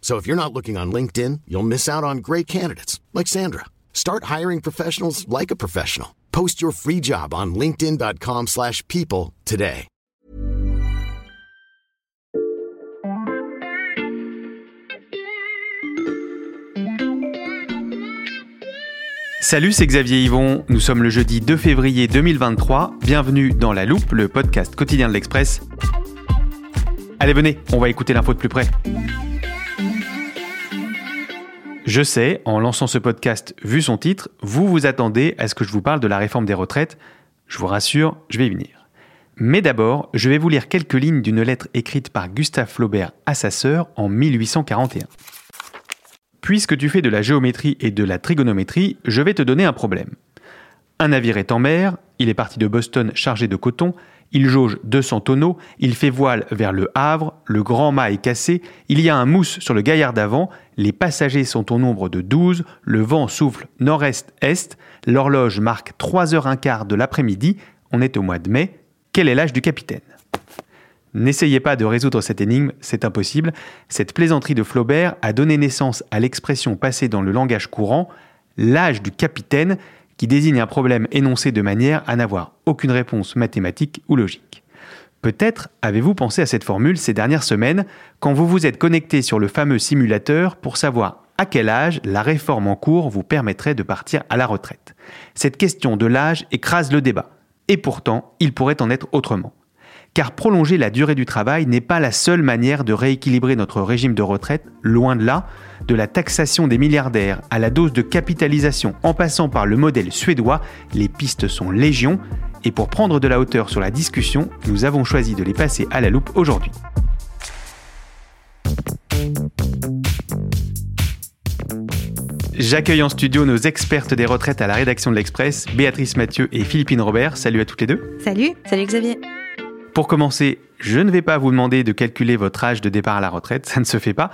So if you're not looking on LinkedIn, you'll miss out on great candidates like Sandra. Start hiring professionals like a professional. Post your free job on linkedin.com/people today. Salut, c'est Xavier Yvon. Nous sommes le jeudi 2 février 2023. Bienvenue dans La Loupe, le podcast quotidien de l'Express. Allez, venez, on va écouter l'info de plus près. Je sais, en lançant ce podcast, vu son titre, vous vous attendez à ce que je vous parle de la réforme des retraites. Je vous rassure, je vais y venir. Mais d'abord, je vais vous lire quelques lignes d'une lettre écrite par Gustave Flaubert à sa sœur en 1841. Puisque tu fais de la géométrie et de la trigonométrie, je vais te donner un problème. Un navire est en mer, il est parti de Boston chargé de coton, il jauge 200 tonneaux, il fait voile vers le Havre, le grand mât est cassé, il y a un mousse sur le gaillard d'avant, les passagers sont au nombre de 12, le vent souffle nord-est-est, l'horloge marque 3h15 de l'après-midi, on est au mois de mai, quel est l'âge du capitaine? N'essayez pas de résoudre cette énigme, c'est impossible. Cette plaisanterie de Flaubert a donné naissance à l'expression passée dans le langage courant, l'âge du capitaine, qui désigne un problème énoncé de manière à n'avoir aucune réponse mathématique ou logique. Peut-être avez-vous pensé à cette formule ces dernières semaines quand vous vous êtes connecté sur le fameux simulateur pour savoir à quel âge la réforme en cours vous permettrait de partir à la retraite. Cette question de l'âge écrase le débat. Et pourtant, il pourrait en être autrement car prolonger la durée du travail n'est pas la seule manière de rééquilibrer notre régime de retraite, loin de là, de la taxation des milliardaires à la dose de capitalisation en passant par le modèle suédois, les pistes sont légion, et pour prendre de la hauteur sur la discussion, nous avons choisi de les passer à la loupe aujourd'hui. J'accueille en studio nos expertes des retraites à la rédaction de l'Express, Béatrice Mathieu et Philippine Robert. Salut à toutes les deux. Salut. Salut Xavier. Pour commencer, je ne vais pas vous demander de calculer votre âge de départ à la retraite, ça ne se fait pas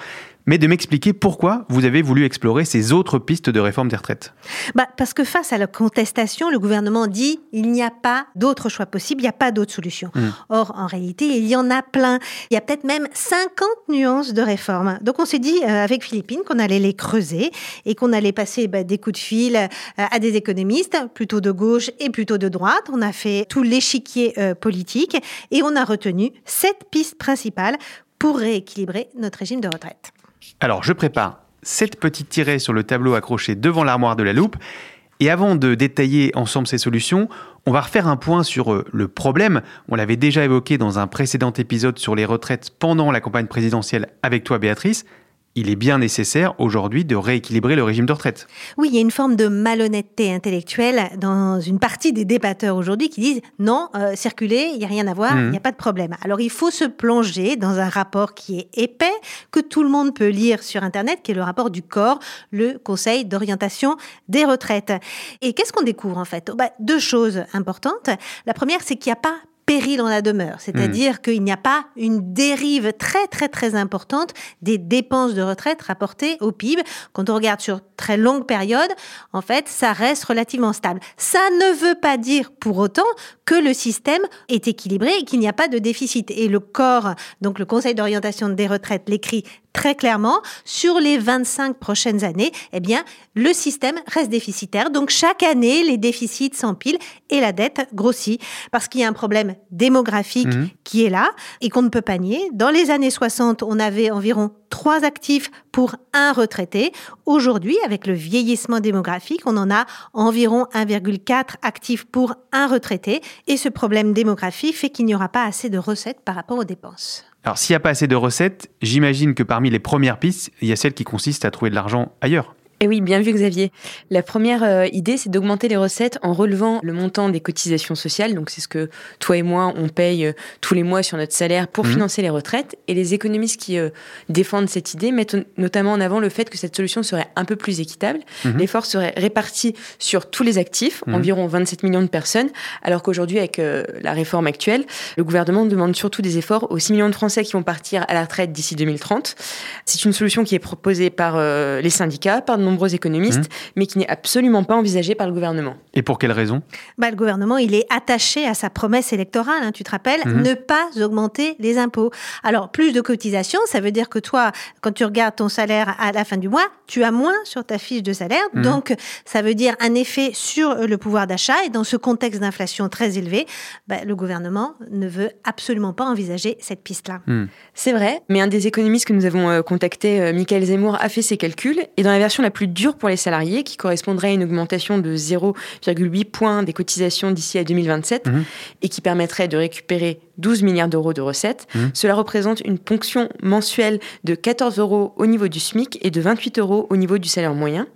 mais de m'expliquer pourquoi vous avez voulu explorer ces autres pistes de réforme des retraites. Bah, parce que face à la contestation, le gouvernement dit il n'y a pas d'autre choix possible, il n'y a pas d'autre solution. Hmm. Or, en réalité, il y en a plein. Il y a peut-être même 50 nuances de réforme. Donc, on s'est dit euh, avec Philippine qu'on allait les creuser et qu'on allait passer bah, des coups de fil euh, à des économistes, plutôt de gauche et plutôt de droite. On a fait tout l'échiquier euh, politique et on a retenu sept pistes principales pour rééquilibrer notre régime de retraite. Alors, je prépare cette petite tirée sur le tableau accroché devant l'armoire de la loupe. Et avant de détailler ensemble ces solutions, on va refaire un point sur euh, le problème. On l'avait déjà évoqué dans un précédent épisode sur les retraites pendant la campagne présidentielle avec toi, Béatrice il est bien nécessaire aujourd'hui de rééquilibrer le régime de retraite. Oui, il y a une forme de malhonnêteté intellectuelle dans une partie des débatteurs aujourd'hui qui disent non, euh, circuler, il n'y a rien à voir, il n'y a mmh. pas de problème. Alors il faut se plonger dans un rapport qui est épais, que tout le monde peut lire sur Internet, qui est le rapport du corps, le Conseil d'orientation des retraites. Et qu'est-ce qu'on découvre en fait? Bah, Deux choses importantes. La première, c'est qu'il n'y a pas péril en la demeure, c'est-à-dire hmm. qu'il n'y a pas une dérive très très très importante des dépenses de retraite rapportées au PIB. Quand on regarde sur très longue période, en fait, ça reste relativement stable. Ça ne veut pas dire pour autant que le système est équilibré et qu'il n'y a pas de déficit. Et le corps, donc le Conseil d'orientation des retraites l'écrit très clairement, sur les 25 prochaines années, eh bien, le système reste déficitaire. Donc, chaque année, les déficits s'empilent et la dette grossit parce qu'il y a un problème problème démographique mhm. qui est là et qu'on ne peut pas nier. Dans les années 60, on avait environ trois actifs pour un retraité. Aujourd'hui, avec le vieillissement démographique, on en a environ 1,4 actifs pour un retraité. Et ce problème démographique fait qu'il n'y aura pas assez de recettes par rapport aux dépenses. Alors, s'il n'y a pas assez de recettes, j'imagine que parmi les premières pistes, il y a celle qui consiste à trouver de l'argent ailleurs. Et oui, bien vu Xavier. La première euh, idée, c'est d'augmenter les recettes en relevant le montant des cotisations sociales. Donc c'est ce que toi et moi, on paye euh, tous les mois sur notre salaire pour mmh. financer les retraites. Et les économistes qui euh, défendent cette idée mettent notamment en avant le fait que cette solution serait un peu plus équitable. Mmh. L'effort serait réparti sur tous les actifs, mmh. environ 27 millions de personnes, alors qu'aujourd'hui, avec la réforme actuelle, le gouvernement demande surtout des efforts aux 6 millions de Français qui vont partir à la retraite d'ici 2030. C'est une solution qui est proposée par les syndicats, par nombreux économistes, mmh. mais qui n'est absolument pas envisagé par le gouvernement. Et pour quelle raison? Bah, Le gouvernement, il est attaché à sa promesse électorale, hein, tu te rappelles, mmh. ne pas augmenter les impôts. Alors, plus de cotisations, ça veut dire que toi, quand tu regardes ton salaire à la fin du mois, tu as moins sur ta fiche de salaire. Mmh. Donc, ça veut dire un effet sur le pouvoir d'achat. Et dans ce contexte d'inflation très élevé, bah, le gouvernement ne veut absolument pas envisager cette piste-là. C'est vrai, mais un des économistes que nous avons euh, contacté, euh, Michael Zemmour, a fait ses calculs. Et dans la version la plus dure pour les salariés, qui correspondrait à une augmentation de 0,8 points des cotisations d'ici à 2027 mhm. et qui permettrait de récupérer 12 milliards d'euros de recettes. Mhm. Cela représente une ponction mensuelle de 14 euros au niveau du SMIC et de 28 euros au niveau du salaire moyen.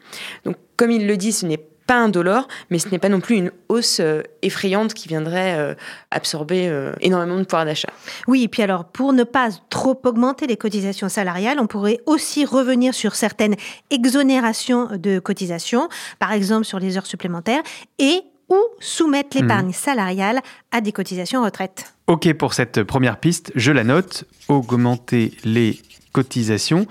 Donc, comme il le dit, ce n'est pas indolore, mais ce n'est pas non plus une hausse euh, effrayante qui viendrait euh, absorber euh, énormément de pouvoir d'achat. Oui, et puis alors, pour ne pas trop augmenter les cotisations salariales, on pourrait aussi revenir sur certaines exonérations de cotisations, par exemple sur les heures supplémentaires, et ou soumettre l'épargne mmh. salariale à des cotisations retraite. Ok pour cette première piste, je la note, augmenter les cotisations.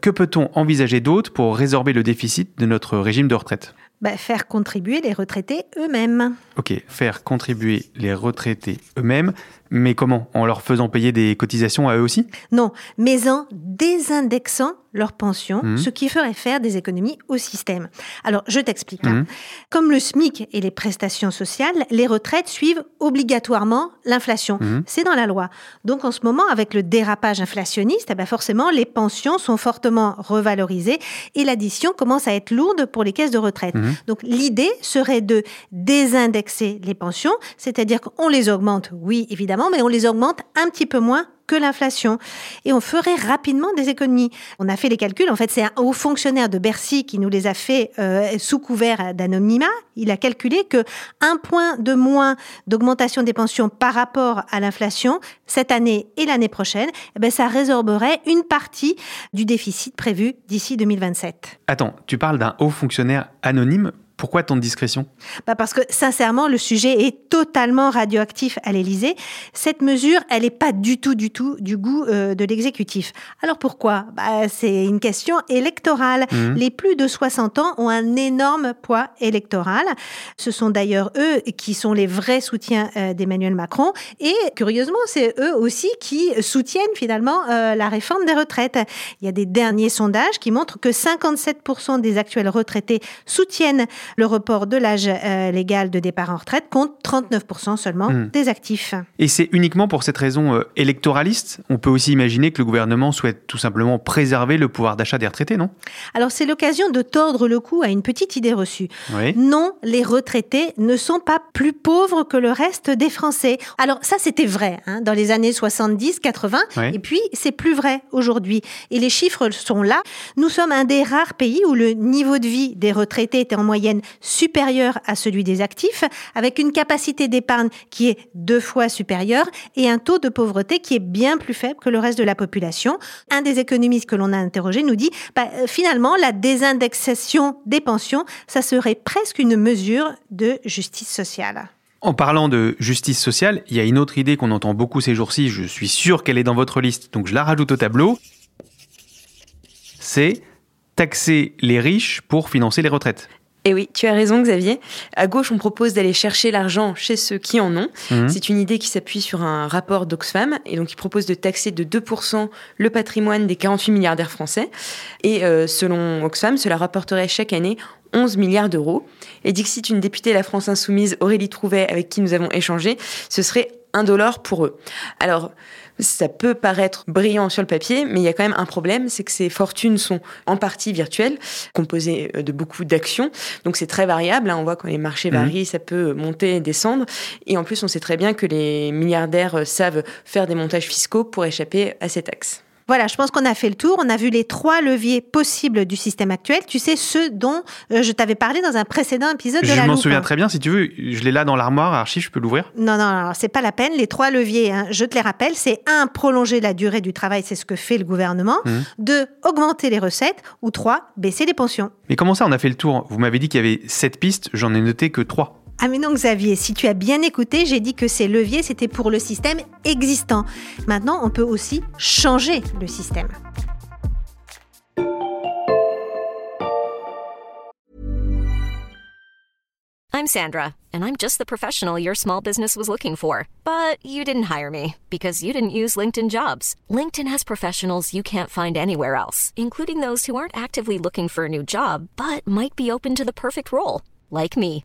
que peut-on envisager d'autre pour résorber le déficit de notre régime de retraite? Bah, faire contribuer les retraités eux-mêmes. Ok, faire contribuer les retraités eux-mêmes. Mais comment? En leur faisant payer des cotisations à eux aussi? Non, mais en désindexant leur pension, mmh. ce qui ferait faire des économies au système. Alors, je t'explique. Hein. Mmh. Comme le SMIC et les prestations sociales, les retraites suivent obligatoirement l'inflation. Mmh. C'est dans la loi. Donc, en ce moment, avec le dérapage inflationniste, eh ben forcément, les pensions sont fortement revalorisées et l'addition commence à être lourde pour les caisses de retraite. Donc, l'idée serait de désindexer les pensions, c'est-à-dire qu'on les augmente, oui, évidemment, mais on les augmente un petit peu moins que l'inflation. Et on ferait rapidement des économies. On a fait les calculs. En fait, c'est un haut fonctionnaire de Bercy qui nous les a fait euh, sous couvert d'anonymat. Il a calculé que un point de moins d'augmentation des pensions par rapport à l'inflation cette année et l'année prochaine, eh ben, ça résorberait une partie du déficit prévu d'ici 2027. Attends, tu parles d'un haut fonctionnaire anonyme pourquoi tant de discrétion? Bah Parce que sincèrement, le sujet est totalement radioactif à l'Élysée. Cette mesure, elle n'est pas du tout, du tout du goût euh, de l'exécutif. Alors pourquoi? Bah, C'est une question électorale. Mmh. Les plus de 60 ans ont un énorme poids électoral. Ce sont d'ailleurs eux qui sont les vrais soutiens euh, d'Emmanuel Macron. Et curieusement, c'est eux aussi qui soutiennent finalement euh, la réforme des retraites. Il y a des derniers sondages qui montrent que 57% des actuels retraités soutiennent le report de l'âge euh, légal de départ en retraite compte 39% seulement hmm. des actifs. Et c'est uniquement pour cette raison euh, électoraliste On peut aussi imaginer que le gouvernement souhaite tout simplement préserver le pouvoir d'achat des retraités, non? Alors c'est l'occasion de tordre le cou à une petite idée reçue. Non, les retraités ne sont pas plus pauvres que le reste des Français. Alors ça c'était vrai hein, dans les années 70, 80, et puis c'est plus vrai aujourd'hui. Et les chiffres sont là. Nous sommes un des rares pays où le niveau de vie des retraités était en moyenne supérieur à celui des actifs, avec une capacité d'épargne qui est deux fois supérieure et un taux de pauvreté qui est bien plus faible que le reste de la population. Un des économistes que l'on a interrogé nous dit, bah, euh, finalement, la désindexation des pensions, ça serait presque une mesure de justice sociale. En parlant de justice sociale, il y a une autre idée qu'on entend beaucoup ces jours-ci, je suis sûr qu'elle est dans votre liste, donc je la rajoute au tableau. C'est taxer les riches pour financer les retraites. Et oui, tu as raison Xavier. À gauche, on propose d'aller chercher l'argent chez ceux qui en ont. Mhm. C'est une idée qui s'appuie sur un rapport d'Oxfam et donc il propose de taxer de 2% le patrimoine des 48 milliardaires français. Et euh, selon Oxfam, cela rapporterait chaque année 11 milliards d'euros. Et Dixit, une députée de la France Insoumise, Aurélie Trouvet, avec qui nous avons échangé, ce serait un dollar pour eux. Alors, ça peut paraître brillant sur le papier, mais il y a quand même un problème, c'est que ces fortunes sont en partie virtuelles, composées euh, de beaucoup d'actions. Donc c'est très variable. Hein. On voit quand les marchés mhm. varient, ça peut monter et descendre. Et en plus, on sait très bien que les milliardaires euh, savent faire des montages fiscaux pour échapper à ces taxes. Voilà, je pense qu'on a fait le tour. On a vu les trois leviers possibles du système actuel. Tu sais, ceux dont euh, je t'avais parlé dans un précédent épisode de je la Je m'en souviens très bien. Si tu veux, je l'ai là dans l'armoire, archive, je peux l'ouvrir Non, non, non c'est pas la peine. Les trois leviers, hein, je te les rappelle, c'est un, prolonger la durée du travail, c'est ce que fait le gouvernement. Mmh. Deux, augmenter les recettes. Ou trois, baisser les pensions. Mais comment ça, on a fait le tour? Vous m'avez dit qu'il y avait sept pistes, j'en ai noté que trois. Ah mais non Xavier, si tu as bien écouté, j'ai dit que ces leviers, c'était pour le système existant. Maintenant, on peut aussi changer le système. I'm Sandra, and I'm just the professional your small business was looking for. But you didn't hire me because you didn't use LinkedIn jobs. LinkedIn has professionals you can't find anywhere else, including those who aren't actively looking for a new job, but might be open to the perfect role, like me.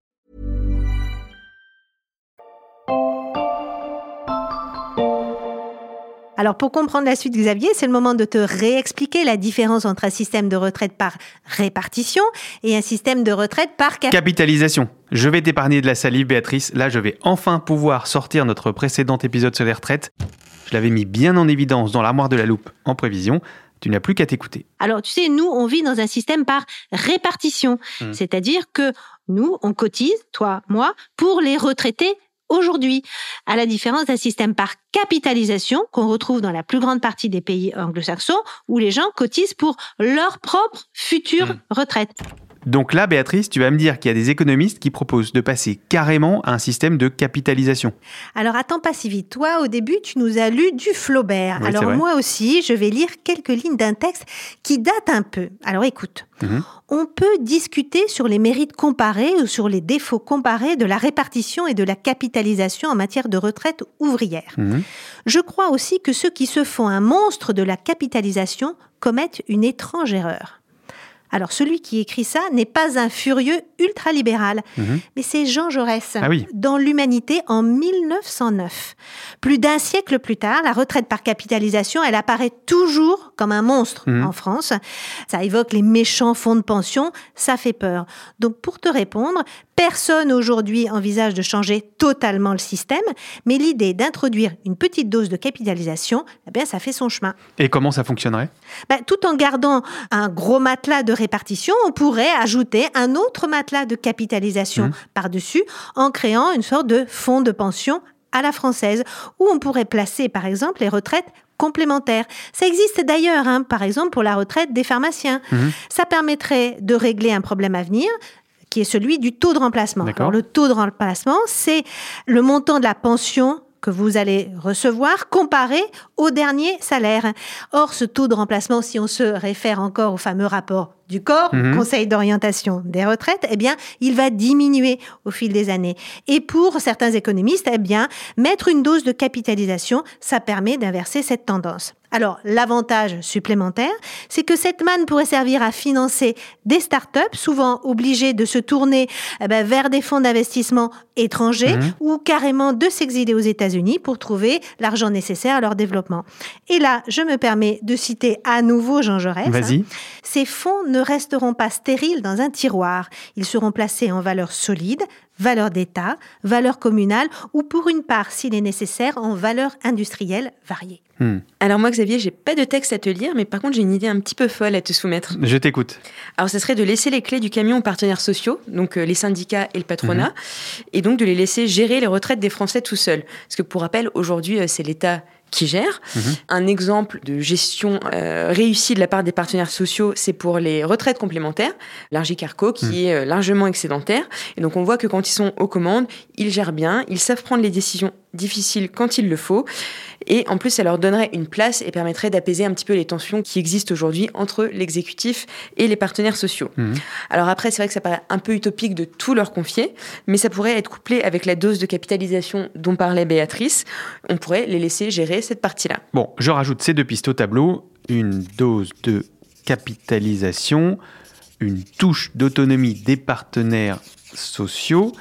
Alors pour comprendre la suite Xavier, c'est le moment de te réexpliquer la différence entre un système de retraite par répartition et un système de retraite par capitalisation. Je vais t'épargner de la salive, Béatrice. Là, je vais enfin pouvoir sortir notre précédent épisode sur les retraites. Je l'avais mis bien en évidence dans l'armoire de la loupe en prévision. Tu n'as plus qu'à t'écouter. Alors, tu sais, nous, on vit dans un système par répartition. Hmm. C'est-à-dire que nous, on cotise, toi, moi, pour les retraités aujourd'hui, à la différence d'un système par capitalisation qu'on retrouve dans la plus grande partie des pays anglo-saxons, où les gens cotisent pour leur propre future hmm. retraite. Donc là, Béatrice, tu vas me dire qu'il y a des économistes qui proposent de passer carrément à un système de capitalisation. Alors attends pas si vite. Toi, au début, tu nous as lu du Flaubert. Alors moi aussi, je vais lire quelques lignes d'un texte qui date un peu. Alors écoute. Mhm. On peut discuter sur les mérites comparés ou sur les défauts comparés de la répartition et de la capitalisation en matière de retraite ouvrière. Mhm. Je crois aussi que ceux qui se font un monstre de la capitalisation commettent une étrange erreur. Alors celui qui écrit ça n'est pas un furieux ultralibéral, mhm. mais c'est Jean Jaurès ah dans L'Humanité en 1909. Plus d'un siècle plus tard, la retraite par capitalisation, elle apparaît toujours comme un monstre mhm. en France. Ça évoque les méchants fonds de pension, ça fait peur. Donc pour te répondre, Personne aujourd'hui envisage de changer totalement le système, mais l'idée d'introduire une petite dose de capitalisation, eh bien, ça fait son chemin. Et comment ça fonctionnerait? Ben, Tout en gardant un gros matelas de répartition, on pourrait ajouter un autre matelas de capitalisation mmh. par-dessus en créant une sorte de fonds de pension à la française, où on pourrait placer par exemple les retraites complémentaires. Ça existe d'ailleurs, hein, par exemple pour la retraite des pharmaciens. Mmh. Ça permettrait de régler un problème à venir, qui est celui du taux de remplacement. Alors, le taux de remplacement, c'est le montant de la pension que vous allez recevoir comparé au dernier salaire. Or, ce taux de remplacement, si on se réfère encore au fameux rapport du corps, mhm. Conseil d'orientation des retraites, eh bien, il va diminuer au fil des années. Et pour certains économistes, eh bien, mettre une dose de capitalisation, ça permet d'inverser cette tendance. Alors, l'avantage supplémentaire, c'est que cette manne pourrait servir à financer des startups, souvent obligées de se tourner eh ben, vers des fonds d'investissement étrangers mhm. ou carrément de s'exiler aux États-Unis pour trouver l'argent nécessaire à leur développement. Et là, je me permets de citer à nouveau Jean Jaurès. Vas-y. ces fonds ne resteront pas stériles dans un tiroir. Ils seront placés en valeur solide, valeur d'État, valeur communale ou pour une part, s'il est nécessaire, en valeur industrielle variée. Hmm. Alors moi, Xavier, j'ai pas de texte à te lire, mais par contre, j'ai une idée un petit peu folle à te soumettre. Je t'écoute. Alors, ce serait de laisser les clés du camion aux partenaires sociaux, donc euh, les syndicats et le patronat, mhm. et donc de les laisser gérer les retraites des Français tout seuls. Parce que pour rappel, aujourd'hui, euh, c'est l'État qui gère. Mhm. Un exemple de gestion euh, réussie de la part des partenaires sociaux, c'est pour les retraites complémentaires, l'Argicarco, qui mhm. est largement excédentaire. Et donc on voit que quand ils sont aux commandes, ils gèrent bien, ils savent prendre les décisions difficile quand il le faut. Et en plus, ça leur donnerait une place et permettrait d'apaiser un petit peu les tensions qui existent aujourd'hui entre l'exécutif et les partenaires sociaux. Mhm. Alors après, c'est vrai que ça paraît un peu utopique de tout leur confier, mais ça pourrait être couplé avec la dose de capitalisation dont parlait Béatrice. On pourrait les laisser gérer cette partie-là. Bon, je rajoute ces deux pistes au tableau. Une dose de capitalisation, une touche d'autonomie des partenaires sociaux.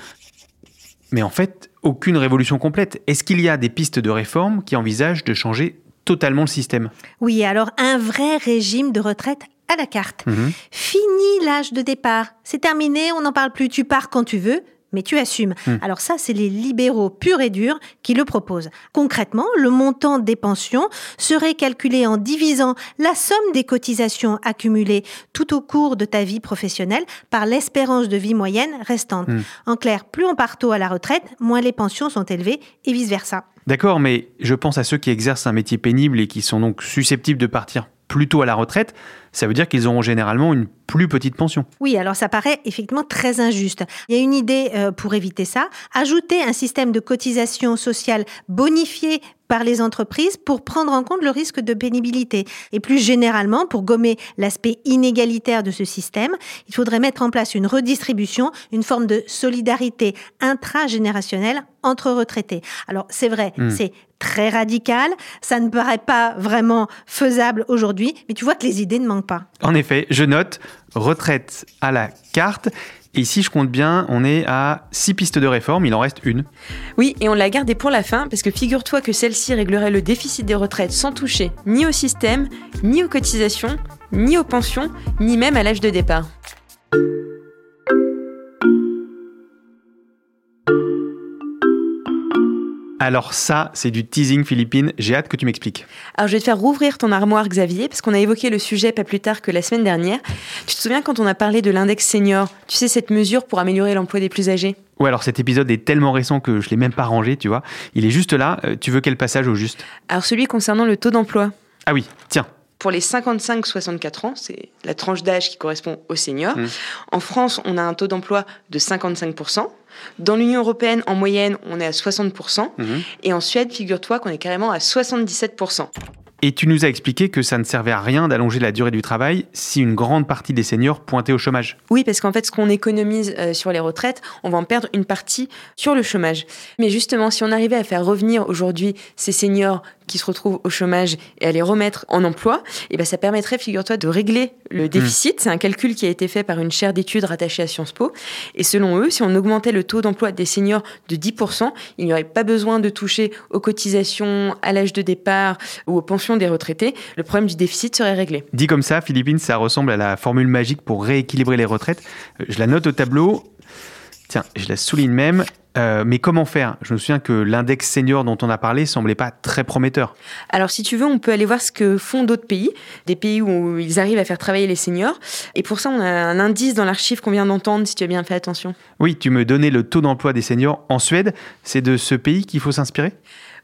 Mais en fait, aucune révolution complète. Est-ce qu'il y a des pistes de réforme qui envisagent de changer totalement le système? Oui, alors un vrai régime de retraite à la carte. Mhm. Fini l'âge de départ. C'est terminé, on n'en parle plus. Tu pars quand tu veux. Mais tu assumes. Hmm. Alors ça, c'est les libéraux purs et durs qui le proposent. Concrètement, le montant des pensions serait calculé en divisant la somme des cotisations accumulées tout au cours de ta vie professionnelle par l'espérance de vie moyenne restante. Hmm. En clair, plus on part tôt à la retraite, moins les pensions sont élevées et vice-versa. D'accord, mais je pense à ceux qui exercent un métier pénible et qui sont donc susceptibles de partir plus tôt à la retraite. Ça veut dire qu'ils auront généralement une plus petite pension. Oui, alors ça paraît effectivement très injuste. Il y a une idée euh, pour éviter ça. Ajouter un système de cotisation sociale bonifié par les entreprises pour prendre en compte le risque de pénibilité. Et plus généralement, pour gommer l'aspect inégalitaire de ce système, il faudrait mettre en place une redistribution, une forme de solidarité intragénérationnelle entre retraités. Alors c'est vrai, Hmm. c'est très radical, ça ne paraît pas vraiment faisable aujourd'hui, mais tu vois que les idées ne manquent pas. En effet, je note retraite à la carte. Et si je compte bien, on est à six pistes de réforme, il en reste une. Oui, et on l'a gardé pour la fin parce que figure-toi que celle-ci réglerait le déficit des retraites sans toucher ni au système, ni aux cotisations, ni aux pensions, ni même à l'âge de départ. Alors ça, c'est du teasing Philippine, j'ai hâte que tu m'expliques. Alors je vais te faire rouvrir ton armoire Xavier parce qu'on a évoqué le sujet pas plus tard que la semaine dernière. Tu te souviens quand on a parlé de l'index senior, tu sais cette mesure pour améliorer l'emploi des plus âgés? Ouais, alors cet épisode est tellement récent que je l'ai même pas rangé, tu vois. Il est juste là, Euh, tu veux quel passage au juste? Alors celui concernant le taux d'emploi. Ah oui, tiens. Pour les 55-64 ans, c'est la tranche d'âge qui correspond aux seniors. Mm. En France, on a un taux d'emploi de 55%. Dans l'Union européenne, en moyenne, on est à 60%. Mhm. Et en Suède, figure-toi qu'on est carrément à 77%. Et tu nous as expliqué que ça ne servait à rien d'allonger la durée du travail si une grande partie des seniors pointaient au chômage. Oui, parce qu'en fait, ce qu'on économise euh, sur les retraites, on va en perdre une partie sur le chômage. Mais justement, si on arrivait à faire revenir aujourd'hui ces seniors qui se retrouvent au chômage et à les remettre en emploi, et ben ça permettrait, figure-toi, de régler le déficit. C'est un calcul qui a été fait par une chaire d'études rattachée à Sciences Po. Et selon eux, si on augmentait le taux d'emploi des seniors de 10%, il n'y aurait pas besoin de toucher aux cotisations, à l'âge de départ ou aux pensions des retraités. Le problème du déficit serait réglé. Dit comme ça, Philippine, ça ressemble à la formule magique pour rééquilibrer les retraites. Euh, Je la note au tableau. Tiens, je la souligne même. Euh, mais comment faire? Je me souviens que l'index senior dont on a parlé semblait pas très prometteur. Alors, si tu veux, on peut aller voir ce que font d'autres pays, des pays où ils arrivent à faire travailler les seniors. Et pour ça, on a un indice dans l'archive qu'on vient d'entendre, si tu as bien fait attention. Oui, tu me donnais le taux d'emploi des seniors en Suède. C'est de ce pays qu'il faut s'inspirer?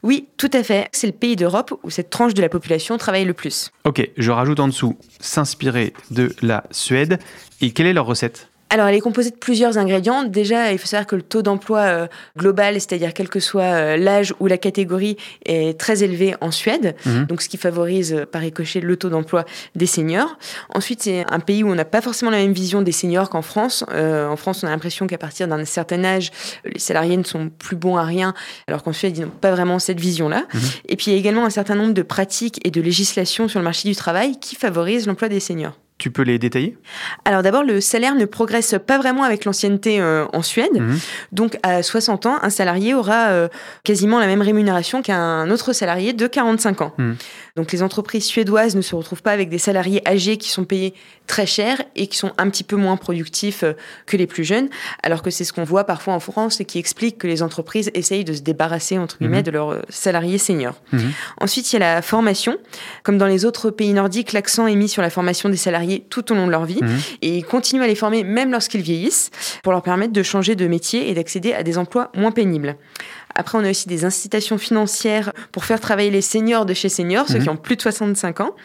Oui, tout à fait. C'est le pays d'Europe où cette tranche de la population travaille le plus. Ok, je rajoute en dessous s'inspirer de la Suède. Et quelle est leur recette? Alors, elle est composée de plusieurs ingrédients. Déjà, il faut savoir que le taux d'emploi euh, global, c'est-à-dire quel que soit euh, l'âge ou la catégorie, est très élevé en Suède. Mhm. Donc, ce qui favorise euh, par ricochet le taux d'emploi des seniors. Ensuite, c'est un pays où on n'a pas forcément la même vision des seniors qu'en France. Euh, en France, on a l'impression qu'à partir d'un certain âge, les salariés ne sont plus bons à rien, alors qu'en Suède, ils n'ont pas vraiment cette vision-là. Mhm. Et puis, il y a également un certain nombre de pratiques et de législations sur le marché du travail qui favorisent l'emploi des seniors. Tu peux les détailler? Alors d'abord, le salaire ne progresse pas vraiment avec l'ancienneté euh, en Suède. Mhm. Donc à 60 ans, un salarié aura euh, quasiment la même rémunération qu'un autre salarié de 45 ans. Mhm. Donc les entreprises suédoises ne se retrouvent pas avec des salariés âgés qui sont payés très cher et qui sont un petit peu moins productifs euh, que les plus jeunes, alors que c'est ce qu'on voit parfois en France et qui explique que les entreprises essayent de se débarrasser entre guillemets Mhm. de leurs euh, salariés seniors. Mhm. Ensuite, il y a la formation. Comme dans les autres pays nordiques, l'accent est mis sur la formation des salariés tout au long de leur vie. Mhm. Et ils continuent à les former même lorsqu'ils vieillissent pour leur permettre de changer de métier et d'accéder à des emplois moins pénibles. Après, on a aussi des incitations financières pour faire travailler les seniors de chez seniors, ceux Mhm. qui ont plus de 65 ans.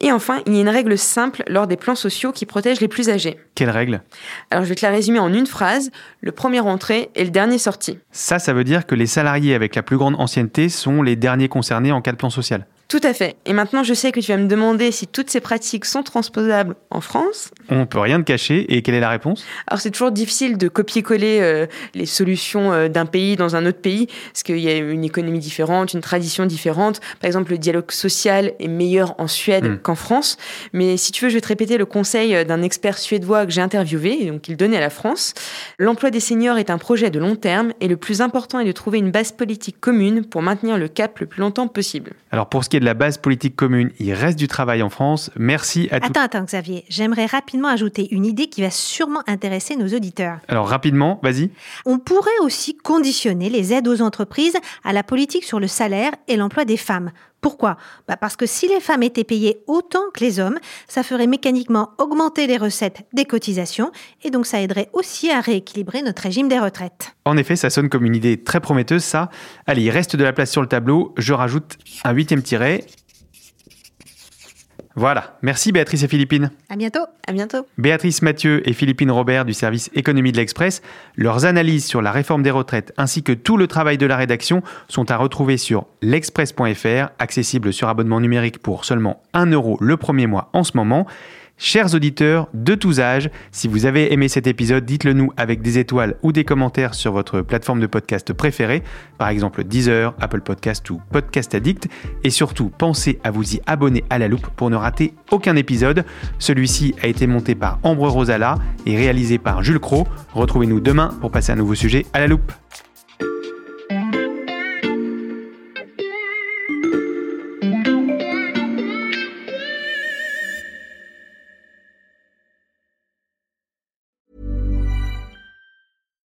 Et enfin, il y a une règle simple lors des plans sociaux qui protège les plus âgés. Quelle règle? Alors, je vais te la résumer en une phrase. Le premier entré et le dernier sorti. Ça, ça veut dire que les salariés avec la plus grande ancienneté sont les derniers concernés en cas de plan social. Tout à fait. Et maintenant, je sais que tu vas me demander si toutes ces pratiques sont transposables en France. On peut rien te cacher. Et quelle est la réponse? Alors, c'est toujours difficile de copier-coller euh, les solutions euh, d'un pays dans un autre pays, parce qu'il y a une économie différente, une tradition différente. Par exemple, le dialogue social est meilleur en Suède Mm. qu'en France. Mais si tu veux, je vais te répéter le conseil euh, d'un expert suédois que j'ai interviewé, et donc il donnait à la France. L'emploi des seniors est un projet de long terme, et le plus important est de trouver une base politique commune pour maintenir le cap le plus longtemps possible. Alors pour ce qui est de la base politique commune, il reste du travail en France. Merci à tous. Attends, attends, Xavier. J'aimerais rapidement ajouter une idée qui va sûrement intéresser nos auditeurs. Alors rapidement, vas-y. On pourrait aussi conditionner les aides aux entreprises à la politique sur le salaire et l'emploi des femmes. Pourquoi? Bah Parce que si les femmes étaient payées autant que les hommes, ça ferait mécaniquement augmenter les recettes des cotisations et donc ça aiderait aussi à rééquilibrer notre régime des retraites. En effet, ça sonne comme une idée très prometteuse, ça. Allez, il reste de la place sur le tableau. Je rajoute un huitième tiret. Voilà. Merci Béatrice et Philippine. À bientôt. À bientôt. Béatrice Mathieu et Philippine Robert du service économie de l'Express, leurs analyses sur la réforme des retraites ainsi que tout le travail de la rédaction sont à retrouver sur l'express.fr, accessible sur abonnement numérique pour seulement 1 euro le premier mois en ce moment. Chers auditeurs de tous âges, si vous avez aimé cet épisode, dites-le nous avec des étoiles ou des commentaires sur votre plateforme de podcast préférée, par exemple Deezer, Apple Podcast ou Podcast Addict. Et surtout, pensez à vous y abonner à la loupe pour ne rater aucun épisode. Celui-ci a été monté par Ambre Rosala et réalisé par Jules Cro. Retrouvez-nous demain pour passer un nouveau sujet à la loupe.